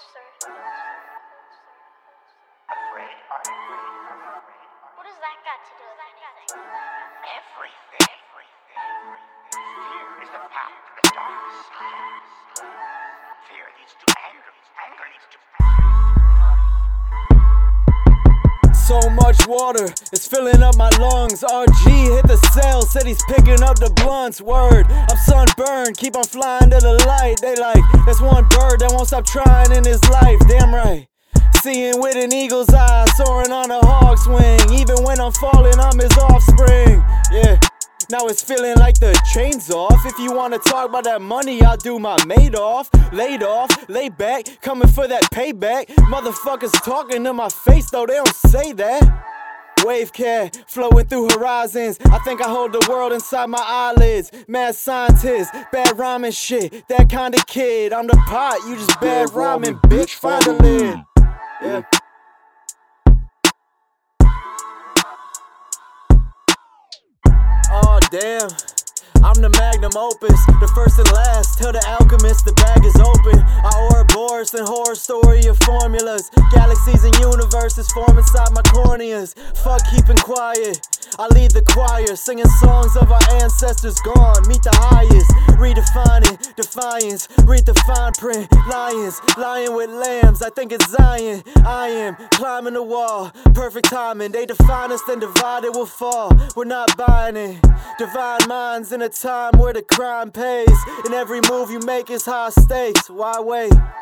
sir. Afraid, are you afraid? What does that got to do with anything? Everything, everything. Fear is the path to the dark side. Fear leads to anger. Anger leads to So much water, it's filling up my lungs. RG hit the cell, said he's picking up the blunts. Word, I'm sunburned, keep on flying to the light. They like, that's one bird that won't stop trying in his life. Damn right. Seeing with an eagle's eye, soaring on a hawk's wing. Even when I'm falling, I'm his offspring. Yeah. Now it's feeling like the chain's off. If you wanna talk about that money, I'll do my Madoff. Laid off, lay back, coming for that payback. Motherfuckers talking to my face, though they don't say that. Wave cat flowing through horizons. I think I hold the world inside my eyelids. Mad scientist, bad rhyming shit. That kind of kid. I'm the pot, you just bad rhyming, bitch. Find a lid. Yeah. Damn. I'm the magnum opus, the first and last. Tell the alchemist the bag is open. I Ouroboros and horror story of formulas. Galaxies and universes form inside my corneas. Fuck keeping quiet. I lead the choir, singing songs of our ancestors gone. Meet the highest, redefining defiance. Read the fine print, lions, lying with lambs. I think it's Zion. I am climbing the wall, perfect timing. They define us, then divided will fall. We're not buying it. Divine minds in a time where the crime pays, and every move you make is high stakes. Why wait? Why wait?